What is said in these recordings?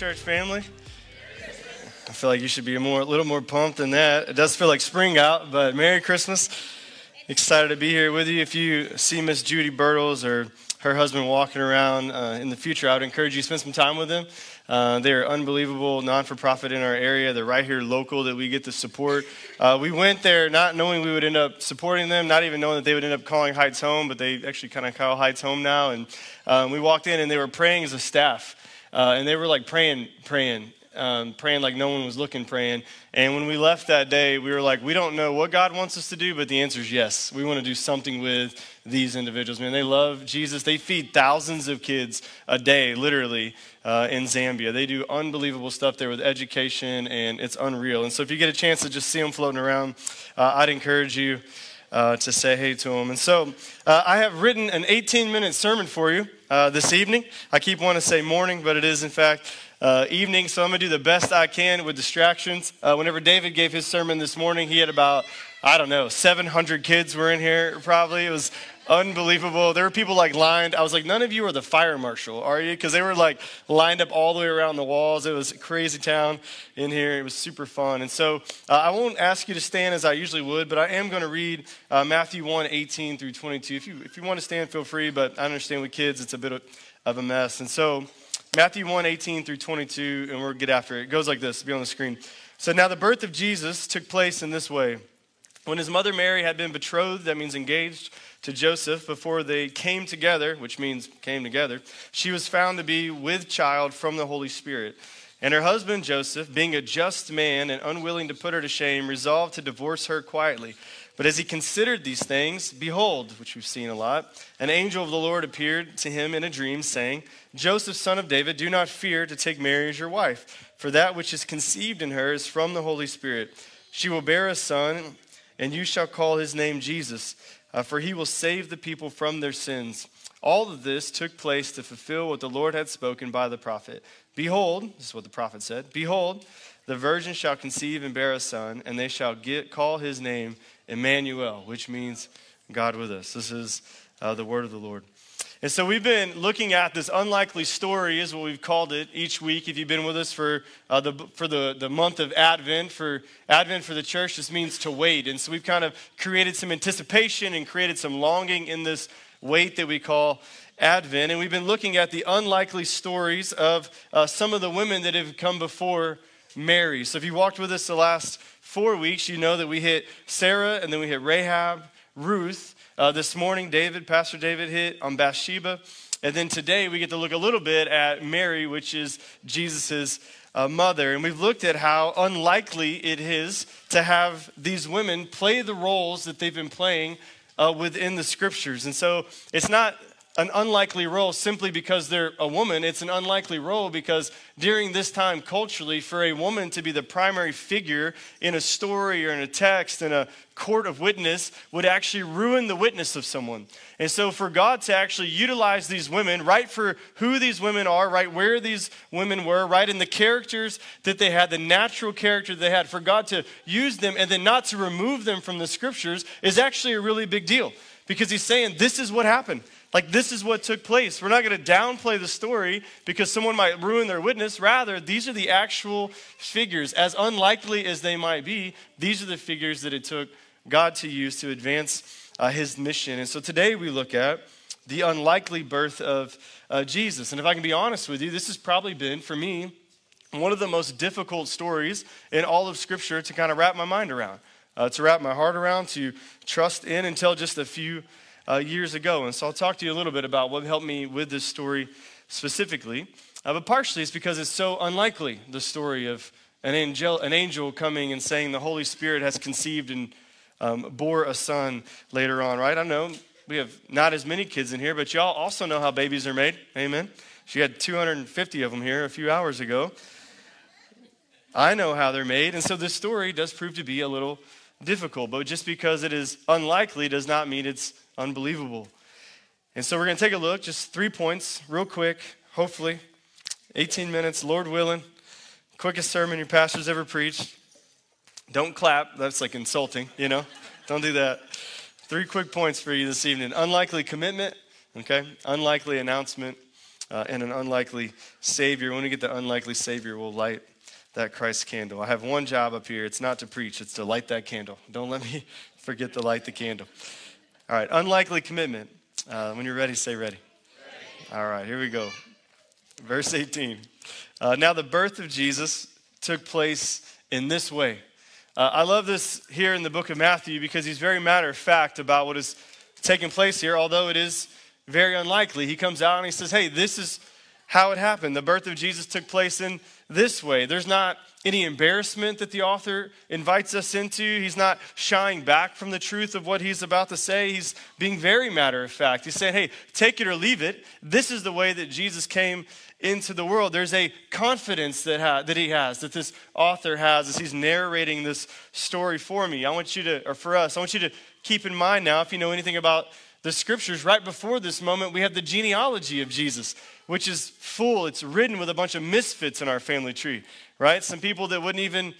Church family. I feel like you should be a more, a little more pumped than that. It does feel like spring out, but Merry Christmas. Excited to be here with you. If you see Miss Judy Birtles or her husband walking around uh, in the future, I would encourage you to spend some time with them. Uh, they're unbelievable non for profit in our area. They're right here local that we get to support. Uh, we went there not knowing we would end up supporting them, not even knowing that they would end up calling Heights home, but they actually kind of call Heights home now. And um, we walked in and they were praying as a staff. Uh, and they were like praying, praying um, praying like no one was looking, praying. And when we left that day, we were like, we don't know what God wants us to do, but the answer is yes. We want to do something with these individuals. Man, they love Jesus. They feed thousands of kids a day, literally, uh, in Zambia. They do unbelievable stuff there with education, and it's unreal. And so if you get a chance to just see them floating around, uh, I'd encourage you. Uh, to say hey to them. And so uh, I have written an 18 minute sermon for you uh, this evening. I keep wanting to say morning, but it is, in fact, uh, evening, so I'm going to do the best I can with distractions. Uh, whenever David gave his sermon this morning, he had about, I don't know, 700 kids were in here probably. It was unbelievable. There were people like lined. I was like, none of you are the fire marshal, are you? Because they were like lined up all the way around the walls. It was a crazy town in here. It was super fun. And so uh, I won't ask you to stand as I usually would, but I am going to read uh, Matthew 1 18 through 22. If you, if you want to stand, feel free, but I understand with kids, it's a bit of a mess. And so Matthew 1 18 through 22, and we'll get after it. It goes like this, be on the screen. So now the birth of Jesus took place in this way. When his mother Mary had been betrothed, that means engaged, to Joseph before they came together, which means came together, she was found to be with child from the Holy Spirit. And her husband Joseph, being a just man and unwilling to put her to shame, resolved to divorce her quietly. But as he considered these things, behold, which we've seen a lot, an angel of the Lord appeared to him in a dream, saying, Joseph, son of David, do not fear to take Mary as your wife, for that which is conceived in her is from the Holy Spirit. She will bear a son, and you shall call his name Jesus, uh, for he will save the people from their sins. All of this took place to fulfill what the Lord had spoken by the prophet. Behold, this is what the prophet said Behold, the virgin shall conceive and bear a son, and they shall get, call his name Emmanuel, which means God with us. This is uh, the word of the Lord. And so we've been looking at this unlikely story, is what we've called it each week. If you've been with us for, uh, the, for the, the month of Advent, for Advent for the church, this means to wait. And so we've kind of created some anticipation and created some longing in this wait that we call Advent. And we've been looking at the unlikely stories of uh, some of the women that have come before Mary. So if you walked with us the last four weeks, you know that we hit Sarah and then we hit Rahab, Ruth. Uh, this morning, David, Pastor David hit on Bathsheba. And then today we get to look a little bit at Mary, which is Jesus' uh, mother. And we've looked at how unlikely it is to have these women play the roles that they've been playing uh, within the scriptures. And so it's not an unlikely role simply because they're a woman. It's an unlikely role because during this time, culturally, for a woman to be the primary figure in a story or in a text in a court of witness would actually ruin the witness of someone. And so, for God to actually utilize these women, right for who these women are, right where these women were, right in the characters that they had, the natural character they had, for God to use them and then not to remove them from the scriptures is actually a really big deal because He's saying, This is what happened. Like, this is what took place. We're not going to downplay the story because someone might ruin their witness. Rather, these are the actual figures. As unlikely as they might be, these are the figures that it took God to use to advance uh, his mission. And so today we look at the unlikely birth of uh, Jesus. And if I can be honest with you, this has probably been, for me, one of the most difficult stories in all of Scripture to kind of wrap my mind around, uh, to wrap my heart around, to trust in until just a few uh, years ago. And so I'll talk to you a little bit about what helped me with this story specifically. Uh, but partially it's because it's so unlikely, the story of an angel, an angel coming and saying the Holy Spirit has conceived and um, bore a son later on, right? I know we have not as many kids in here, but y'all also know how babies are made. Amen. She had 250 of them here a few hours ago. I know how they're made. And so this story does prove to be a little difficult, but just because it is unlikely does not mean it's unbelievable. And so we're going to take a look, just three points, real quick, hopefully. 18 minutes, Lord willing. Quickest sermon your pastor's ever preached. Don't clap, that's like insulting, you know? Don't do that. Three quick points for you this evening unlikely commitment, okay? Unlikely announcement, uh, and an unlikely Savior. When we get the unlikely Savior, we'll light that Christ candle. I have one job up here. It's not to preach, it's to light that candle. Don't let me forget to light the candle. All right, unlikely commitment. Uh, when you're ready, say ready. ready. All right, here we go. Verse 18. Uh, now, the birth of Jesus took place in this way. Uh, I love this here in the book of Matthew because he's very matter of fact about what is taking place here, although it is very unlikely. He comes out and he says, Hey, this is how it happened. The birth of Jesus took place in this way. There's not any embarrassment that the author invites us into. He's not shying back from the truth of what he's about to say. He's being very matter of fact. He's saying, hey, take it or leave it. This is the way that Jesus came into the world. There's a confidence that, ha- that he has, that this author has as he's narrating this story for me. I want you to, or for us, I want you to keep in mind now, if you know anything about the scriptures, right before this moment, we have the genealogy of Jesus, which is full. It's written with a bunch of misfits in our family tree, right? Some people that wouldn't even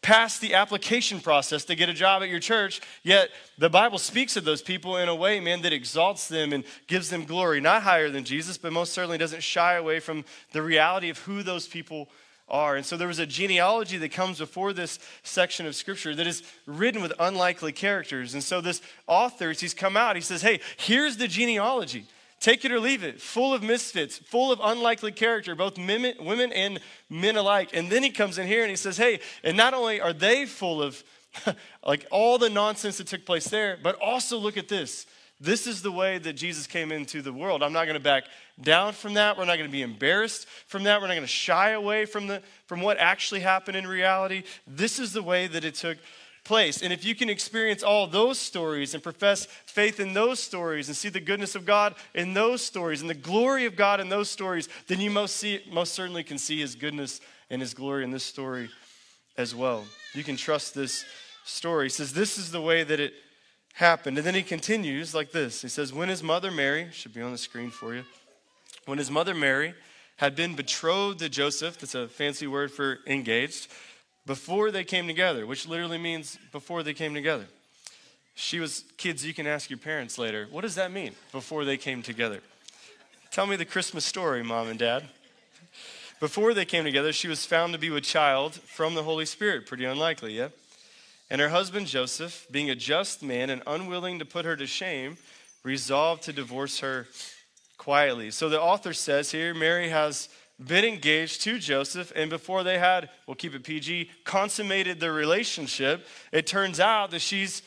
pass the application process to get a job at your church, yet the Bible speaks of those people in a way, man, that exalts them and gives them glory. Not higher than Jesus, but most certainly doesn't shy away from the reality of who those people are. And so there was a genealogy that comes before this section of scripture that is written with unlikely characters. And so this author, he's come out, he says, hey, here's the genealogy. Take it or leave it, full of misfits, full of unlikely character, both women and men alike. And then he comes in here and he says, hey, and not only are they full of like all the nonsense that took place there, but also look at this. This is the way that Jesus came into the world. I'm not going to back down from that. We're not going to be embarrassed from that. We're not going to shy away from, the, from what actually happened in reality. This is the way that it took place. And if you can experience all those stories and profess faith in those stories and see the goodness of God in those stories and the glory of God in those stories, then you most, see, most certainly can see his goodness and his glory in this story as well. You can trust this story. He says, This is the way that it happened. And then he continues like this He says, When his mother Mary, should be on the screen for you, when his mother Mary had been betrothed to Joseph, that's a fancy word for engaged, before they came together, which literally means before they came together. She was, kids, you can ask your parents later, what does that mean, before they came together? Tell me the Christmas story, mom and dad. Before they came together, she was found to be with child from the Holy Spirit. Pretty unlikely, yeah? And her husband Joseph, being a just man and unwilling to put her to shame, resolved to divorce her quietly. So the author says here Mary has been engaged to Joseph, and before they had, we'll keep it PG, consummated their relationship, it turns out that she's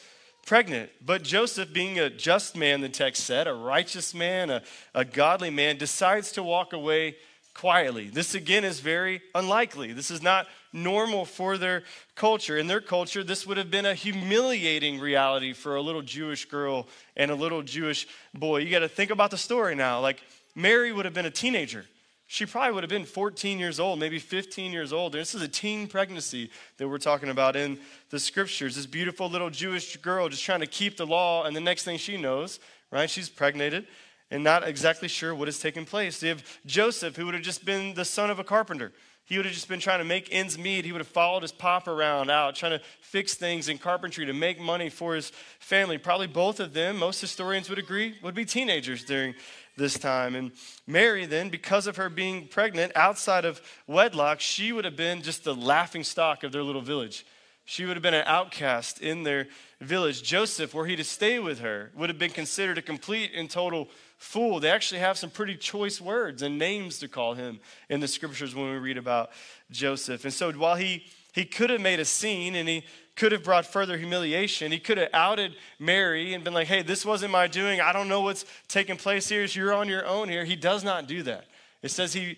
pregnant. But Joseph, being a just man, the text said, a righteous man, a, a godly man, decides to walk away quietly. This again is very unlikely. This is not normal for their culture. In their culture, this would have been a humiliating reality for a little Jewish girl and a little Jewish boy. You got to think about the story now. Like, Mary would have been a teenager. She probably would have been 14 years old, maybe 15 years old. This is a teen pregnancy that we're talking about in the scriptures. This beautiful little Jewish girl just trying to keep the law, and the next thing she knows, right, she's pregnated and not exactly sure what has taken place. You have Joseph, who would have just been the son of a carpenter. He would have just been trying to make ends meet. He would have followed his pop around out, trying to fix things in carpentry to make money for his family. Probably both of them, most historians would agree, would be teenagers during this time. And Mary, then, because of her being pregnant outside of wedlock, she would have been just the laughing stock of their little village. She would have been an outcast in their village. Joseph, were he to stay with her, would have been considered a complete and total fool. They actually have some pretty choice words and names to call him in the scriptures when we read about Joseph. And so while he, he could have made a scene and he could have brought further humiliation, he could have outed Mary and been like, hey, this wasn't my doing. I don't know what's taking place here. You're on your own here. He does not do that. It says he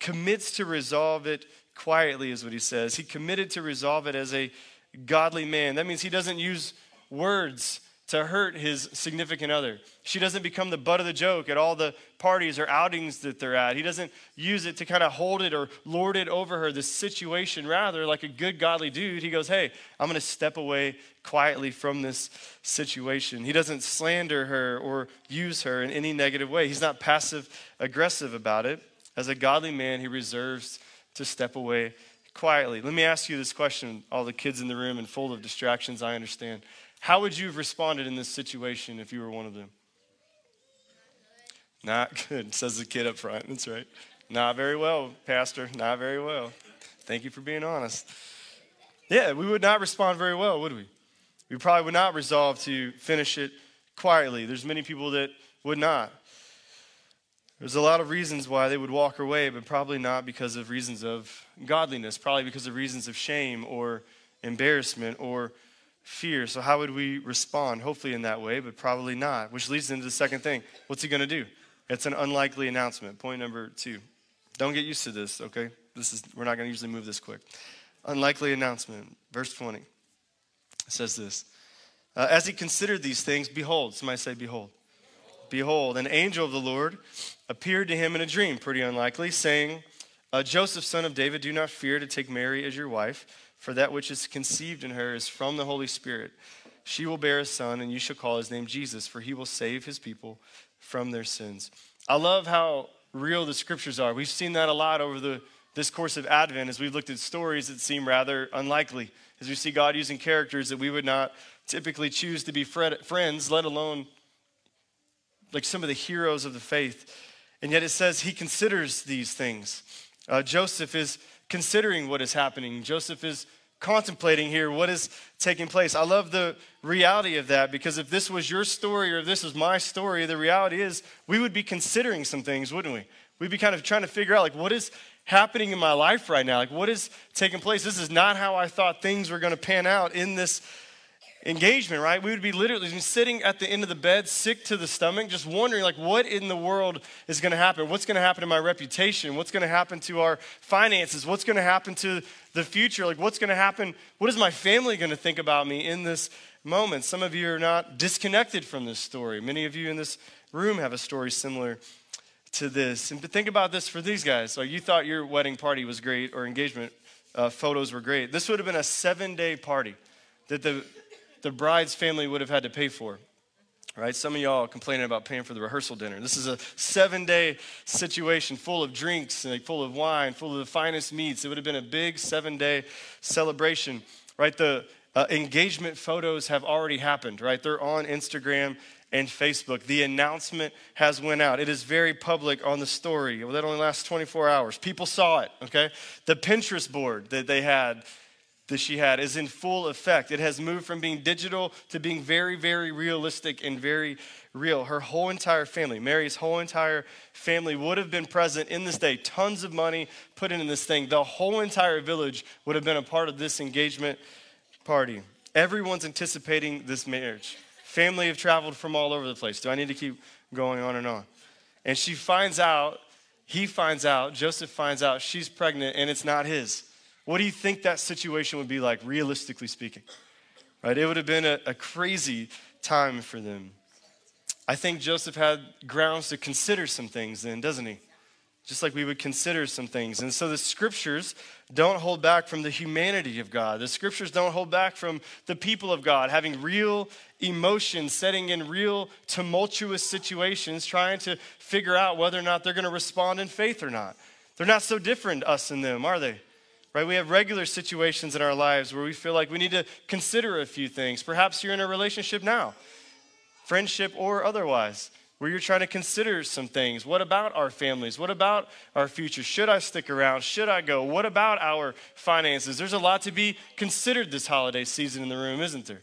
commits to resolve it quietly, is what he says. He committed to resolve it as a godly man. That means he doesn't use words to hurt his significant other. She doesn't become the butt of the joke at all the parties or outings that they're at. He doesn't use it to kind of hold it or lord it over her, the situation. Rather, like a good, godly dude, he goes, Hey, I'm going to step away quietly from this situation. He doesn't slander her or use her in any negative way. He's not passive aggressive about it. As a godly man, he reserves to step away quietly. Let me ask you this question, all the kids in the room and full of distractions, I understand. How would you have responded in this situation if you were one of them? Not good, says the kid up front. That's right. Not very well, Pastor. Not very well. Thank you for being honest. Yeah, we would not respond very well, would we? We probably would not resolve to finish it quietly. There's many people that would not. There's a lot of reasons why they would walk away, but probably not because of reasons of godliness, probably because of reasons of shame or embarrassment or fear. So, how would we respond? Hopefully, in that way, but probably not. Which leads into the second thing. What's he going to do? It's an unlikely announcement. Point number two. Don't get used to this, okay? This is we're not going to usually move this quick. Unlikely announcement. Verse 20 says this. Uh, As he considered these things, behold, somebody say, behold. Behold, an angel of the Lord appeared to him in a dream, pretty unlikely, saying, uh, Joseph, son of David, do not fear to take Mary as your wife for that which is conceived in her is from the Holy Spirit. She will bear a son, and you shall call his name Jesus, for he will save his people from their sins. I love how real the scriptures are. We've seen that a lot over the, this course of Advent as we've looked at stories that seem rather unlikely, as we see God using characters that we would not typically choose to be friends, let alone like some of the heroes of the faith. And yet it says he considers these things. Uh, Joseph is considering what is happening. Joseph is contemplating here what is taking place. I love the reality of that because if this was your story or if this was my story, the reality is we would be considering some things, wouldn't we? We'd be kind of trying to figure out like what is happening in my life right now? Like what is taking place? This is not how I thought things were going to pan out in this engagement, right? We would be literally sitting at the end of the bed, sick to the stomach, just wondering, like, what in the world is going to happen? What's going to happen to my reputation? What's going to happen to our finances? What's going to happen to the future? Like, what's going to happen? What is my family going to think about me in this moment? Some of you are not disconnected from this story. Many of you in this room have a story similar to this. And think about this for these guys. Like, you thought your wedding party was great or engagement uh, photos were great. This would have been a seven day party that the the bride's family would have had to pay for. Right? Some of y'all complaining about paying for the rehearsal dinner. This is a seven day situation full of drinks, like full of wine, full of the finest meats. It would have been a big seven day celebration. Right? The uh, engagement photos have already happened, right? They're on Instagram and Facebook. The announcement has went out. It is very public on the story. Well, that only lasts 24 hours. People saw it, okay? The Pinterest board that they had that she had is in full effect. It has moved from being digital to being very, very realistic and very real. Her whole entire family, Mary's whole entire family, would have been present in this day. Tons of money put into this thing. The whole entire village would have been a part of this engagement party. Everyone's anticipating this marriage. Family have traveled from all over the place. Do I need to keep going on and on? And she finds out, he finds out, Joseph finds out she's pregnant and it's not his. What do you think that situation would be like, realistically speaking? Right? It would have been a, a crazy time for them. I think Joseph had grounds to consider some things then, doesn't he? Just like we would consider some things. And so the scriptures don't hold back from the humanity of God. The scriptures don't hold back from the people of God having real emotions, setting in real tumultuous situations, trying to figure out whether or not they're going to respond in faith or not. They're not so different, us and them, are they? Right? We have regular situations in our lives where we feel like we need to consider a few things. Perhaps you're in a relationship now, friendship or otherwise, where you're trying to consider some things. What about our families? What about our future? Should I stick around? Should I go? What about our finances? There's a lot to be considered this holiday season in the room, isn't there?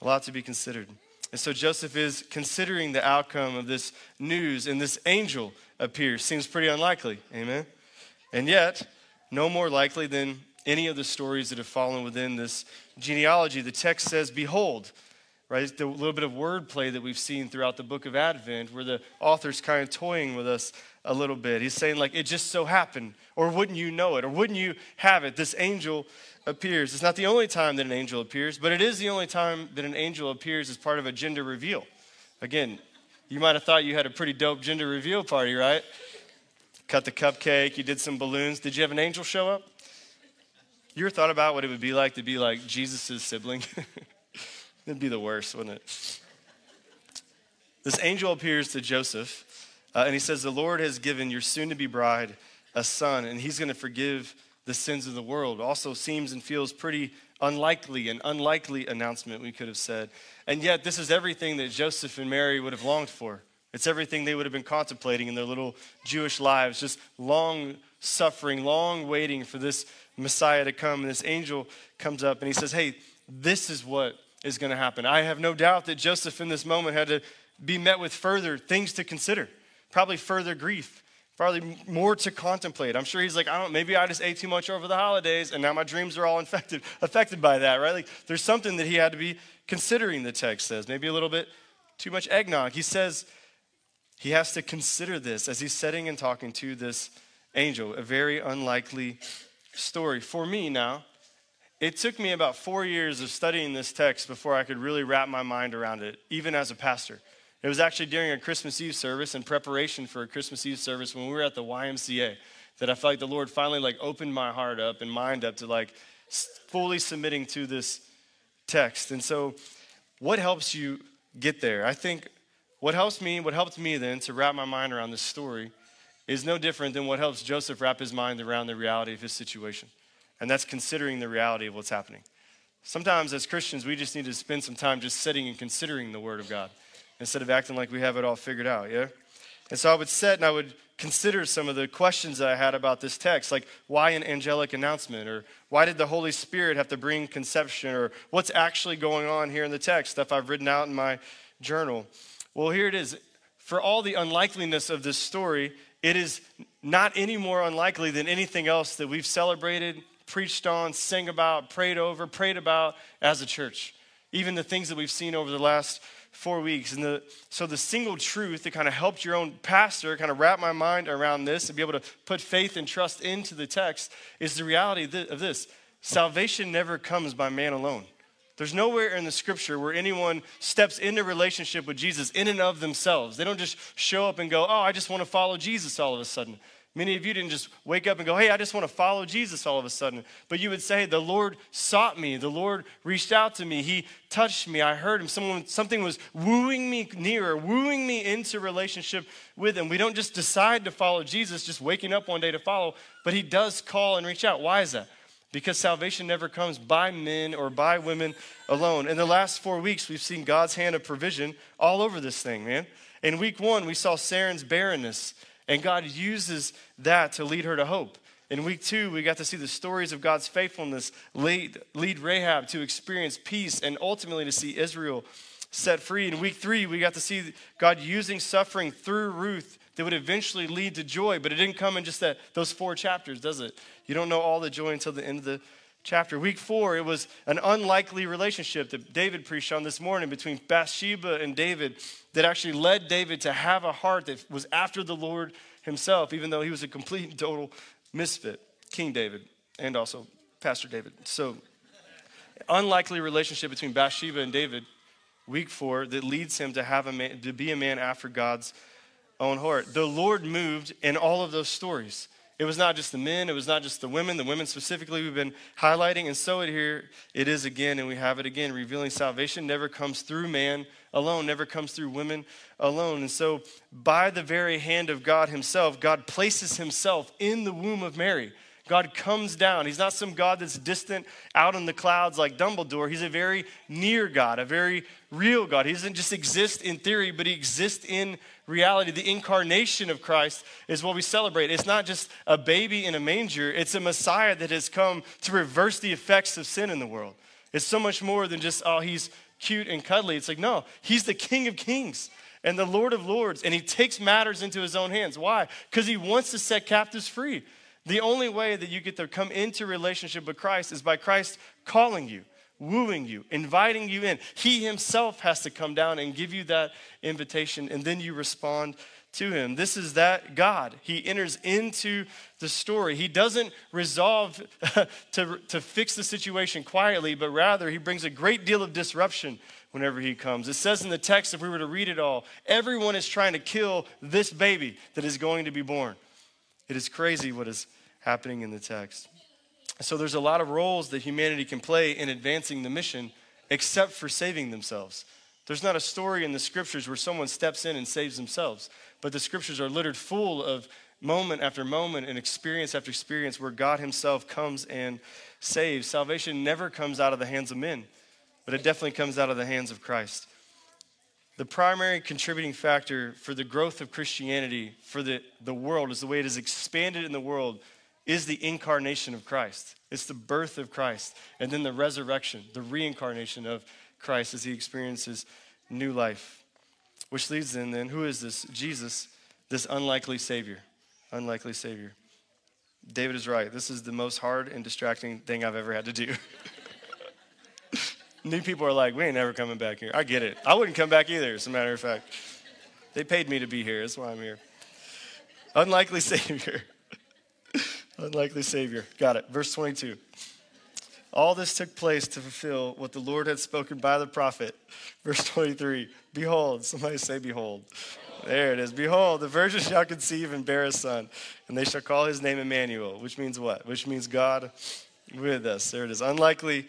A lot to be considered. And so Joseph is considering the outcome of this news, and this angel appears. Seems pretty unlikely. Amen? And yet, no more likely than any of the stories that have fallen within this genealogy. The text says, Behold, right? The little bit of wordplay that we've seen throughout the book of Advent, where the author's kind of toying with us a little bit. He's saying, like, it just so happened, or wouldn't you know it, or wouldn't you have it? This angel appears. It's not the only time that an angel appears, but it is the only time that an angel appears as part of a gender reveal. Again, you might have thought you had a pretty dope gender reveal party, right? Cut the cupcake, you did some balloons. Did you have an angel show up? You ever thought about what it would be like to be like Jesus' sibling? It'd be the worst, wouldn't it? This angel appears to Joseph, uh, and he says, The Lord has given your soon to be bride a son, and he's going to forgive the sins of the world. Also seems and feels pretty unlikely, an unlikely announcement, we could have said. And yet, this is everything that Joseph and Mary would have longed for. It's everything they would have been contemplating in their little Jewish lives, just long suffering, long waiting for this Messiah to come. And this angel comes up and he says, Hey, this is what is going to happen. I have no doubt that Joseph in this moment had to be met with further things to consider, probably further grief, probably more to contemplate. I'm sure he's like, I don't maybe I just ate too much over the holidays and now my dreams are all infected, affected by that, right? Like there's something that he had to be considering, the text says. Maybe a little bit too much eggnog. He says he has to consider this as he's sitting and talking to this angel, a very unlikely story. For me now, it took me about four years of studying this text before I could really wrap my mind around it, even as a pastor. It was actually during a Christmas Eve service in preparation for a Christmas Eve service when we were at the YMCA that I felt like the Lord finally like opened my heart up and mind up to like fully submitting to this text. And so, what helps you get there? I think what helps me, what helped me then to wrap my mind around this story is no different than what helps Joseph wrap his mind around the reality of his situation and that's considering the reality of what's happening. Sometimes as Christians, we just need to spend some time just sitting and considering the Word of God instead of acting like we have it all figured out, yeah? And so I would sit and I would consider some of the questions that I had about this text, like why an angelic announcement, or why did the Holy Spirit have to bring conception, or what's actually going on here in the text, stuff I've written out in my journal. Well, here it is. For all the unlikeliness of this story, it is not any more unlikely than anything else that we've celebrated, preached on, sang about, prayed over, prayed about as a church. Even the things that we've seen over the last four weeks. And the, so the single truth that kind of helped your own pastor kind of wrap my mind around this and be able to put faith and trust into the text is the reality of this salvation never comes by man alone. There's nowhere in the scripture where anyone steps into relationship with Jesus in and of themselves. They don't just show up and go, Oh, I just want to follow Jesus all of a sudden. Many of you didn't just wake up and go, hey, I just want to follow Jesus all of a sudden. But you would say, the Lord sought me. The Lord reached out to me. He touched me. I heard him. Someone, something was wooing me nearer, wooing me into relationship with him. We don't just decide to follow Jesus, just waking up one day to follow, but he does call and reach out. Why is that? Because salvation never comes by men or by women alone. In the last four weeks, we've seen God's hand of provision all over this thing, man. In week one, we saw Sarah's barrenness. And God uses that to lead her to hope. In week two, we got to see the stories of God's faithfulness lead, lead Rahab to experience peace and ultimately to see Israel set free. In week three, we got to see God using suffering through Ruth that would eventually lead to joy, but it didn't come in just that, those four chapters, does it? You don't know all the joy until the end of the chapter. Week four, it was an unlikely relationship that David preached on this morning between Bathsheba and David that actually led David to have a heart that was after the Lord himself, even though he was a complete and total misfit. King David and also Pastor David. So, unlikely relationship between Bathsheba and David. Week four that leads him to have a man, to be a man after God's own heart. The Lord moved in all of those stories. It was not just the men, it was not just the women, the women specifically we've been highlighting. And so it here it is again, and we have it again, revealing salvation never comes through man alone, never comes through women alone. And so by the very hand of God Himself, God places Himself in the womb of Mary. God comes down. He's not some God that's distant out in the clouds like Dumbledore. He's a very near God, a very real God. He doesn't just exist in theory, but he exists in reality. The incarnation of Christ is what we celebrate. It's not just a baby in a manger, it's a Messiah that has come to reverse the effects of sin in the world. It's so much more than just, oh, he's cute and cuddly. It's like, no, he's the King of Kings and the Lord of Lords, and he takes matters into his own hands. Why? Because he wants to set captives free. The only way that you get to come into relationship with Christ is by Christ calling you, wooing you, inviting you in. He himself has to come down and give you that invitation, and then you respond to him. This is that God. He enters into the story. He doesn't resolve to, to fix the situation quietly, but rather he brings a great deal of disruption whenever he comes. It says in the text, if we were to read it all, everyone is trying to kill this baby that is going to be born. It is crazy what is happening in the text. So there's a lot of roles that humanity can play in advancing the mission, except for saving themselves. There's not a story in the scriptures where someone steps in and saves themselves, but the scriptures are littered full of moment after moment and experience after experience where God Himself comes and saves. Salvation never comes out of the hands of men, but it definitely comes out of the hands of Christ. The primary contributing factor for the growth of Christianity for the, the world is the way it is expanded in the world is the incarnation of Christ. It's the birth of Christ, and then the resurrection, the reincarnation of Christ as he experiences new life. Which leads in then, who is this? Jesus, this unlikely Savior. Unlikely Savior. David is right. This is the most hard and distracting thing I've ever had to do. New people are like, we ain't never coming back here. I get it. I wouldn't come back either, as a matter of fact. They paid me to be here. That's why I'm here. Unlikely Savior. Unlikely Savior. Got it. Verse 22. All this took place to fulfill what the Lord had spoken by the prophet. Verse 23 Behold, somebody say, Behold. There it is. Behold, the virgin shall conceive and bear a son, and they shall call his name Emmanuel, which means what? Which means God with us. There it is. Unlikely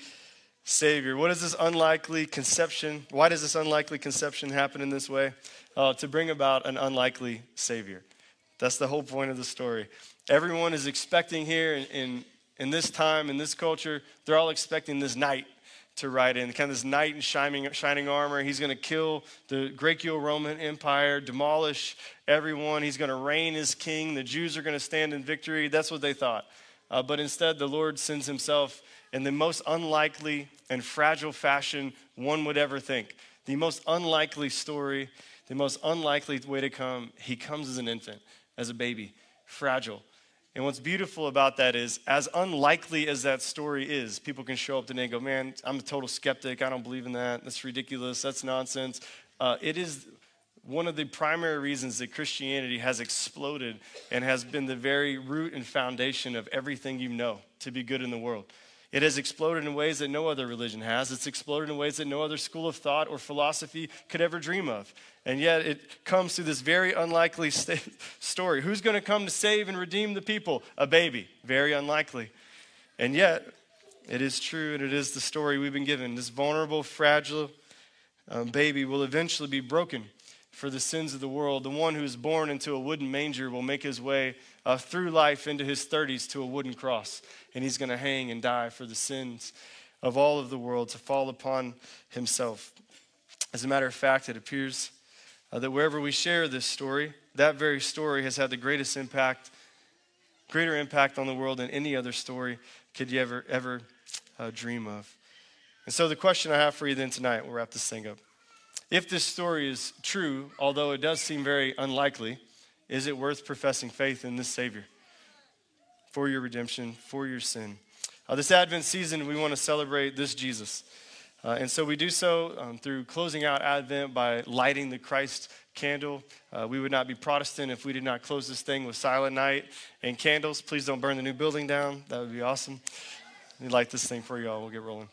Savior. What is this unlikely conception? Why does this unlikely conception happen in this way? Uh, to bring about an unlikely Savior. That's the whole point of the story. Everyone is expecting here in, in, in this time, in this culture, they're all expecting this knight to ride in, kind of this knight in shining, shining armor. He's going to kill the Greco-Roman Empire, demolish everyone. He's going to reign as king. The Jews are going to stand in victory. That's what they thought. Uh, but instead, the Lord sends himself in the most unlikely and fragile fashion one would ever think. The most unlikely story, the most unlikely way to come, he comes as an infant, as a baby, fragile. And what's beautiful about that is, as unlikely as that story is, people can show up today and go, Man, I'm a total skeptic. I don't believe in that. That's ridiculous. That's nonsense. Uh, it is one of the primary reasons that Christianity has exploded and has been the very root and foundation of everything you know to be good in the world. It has exploded in ways that no other religion has. It's exploded in ways that no other school of thought or philosophy could ever dream of. And yet it comes through this very unlikely st- story. Who's going to come to save and redeem the people? A baby. Very unlikely. And yet, it is true and it is the story we've been given. This vulnerable, fragile um, baby will eventually be broken for the sins of the world. The one who is born into a wooden manger will make his way uh, through life into his 30s to a wooden cross, and he's going to hang and die for the sins of all of the world to fall upon himself. As a matter of fact, it appears uh, that wherever we share this story, that very story has had the greatest impact, greater impact on the world than any other story could you ever, ever uh, dream of. And so, the question I have for you then tonight, we'll wrap this thing up. If this story is true, although it does seem very unlikely, is it worth professing faith in this Savior for your redemption, for your sin? Uh, this Advent season, we want to celebrate this Jesus. Uh, and so we do so um, through closing out Advent by lighting the Christ candle. Uh, we would not be Protestant if we did not close this thing with silent night and candles. Please don't burn the new building down. That would be awesome. Me light this thing for y'all. We'll get rolling.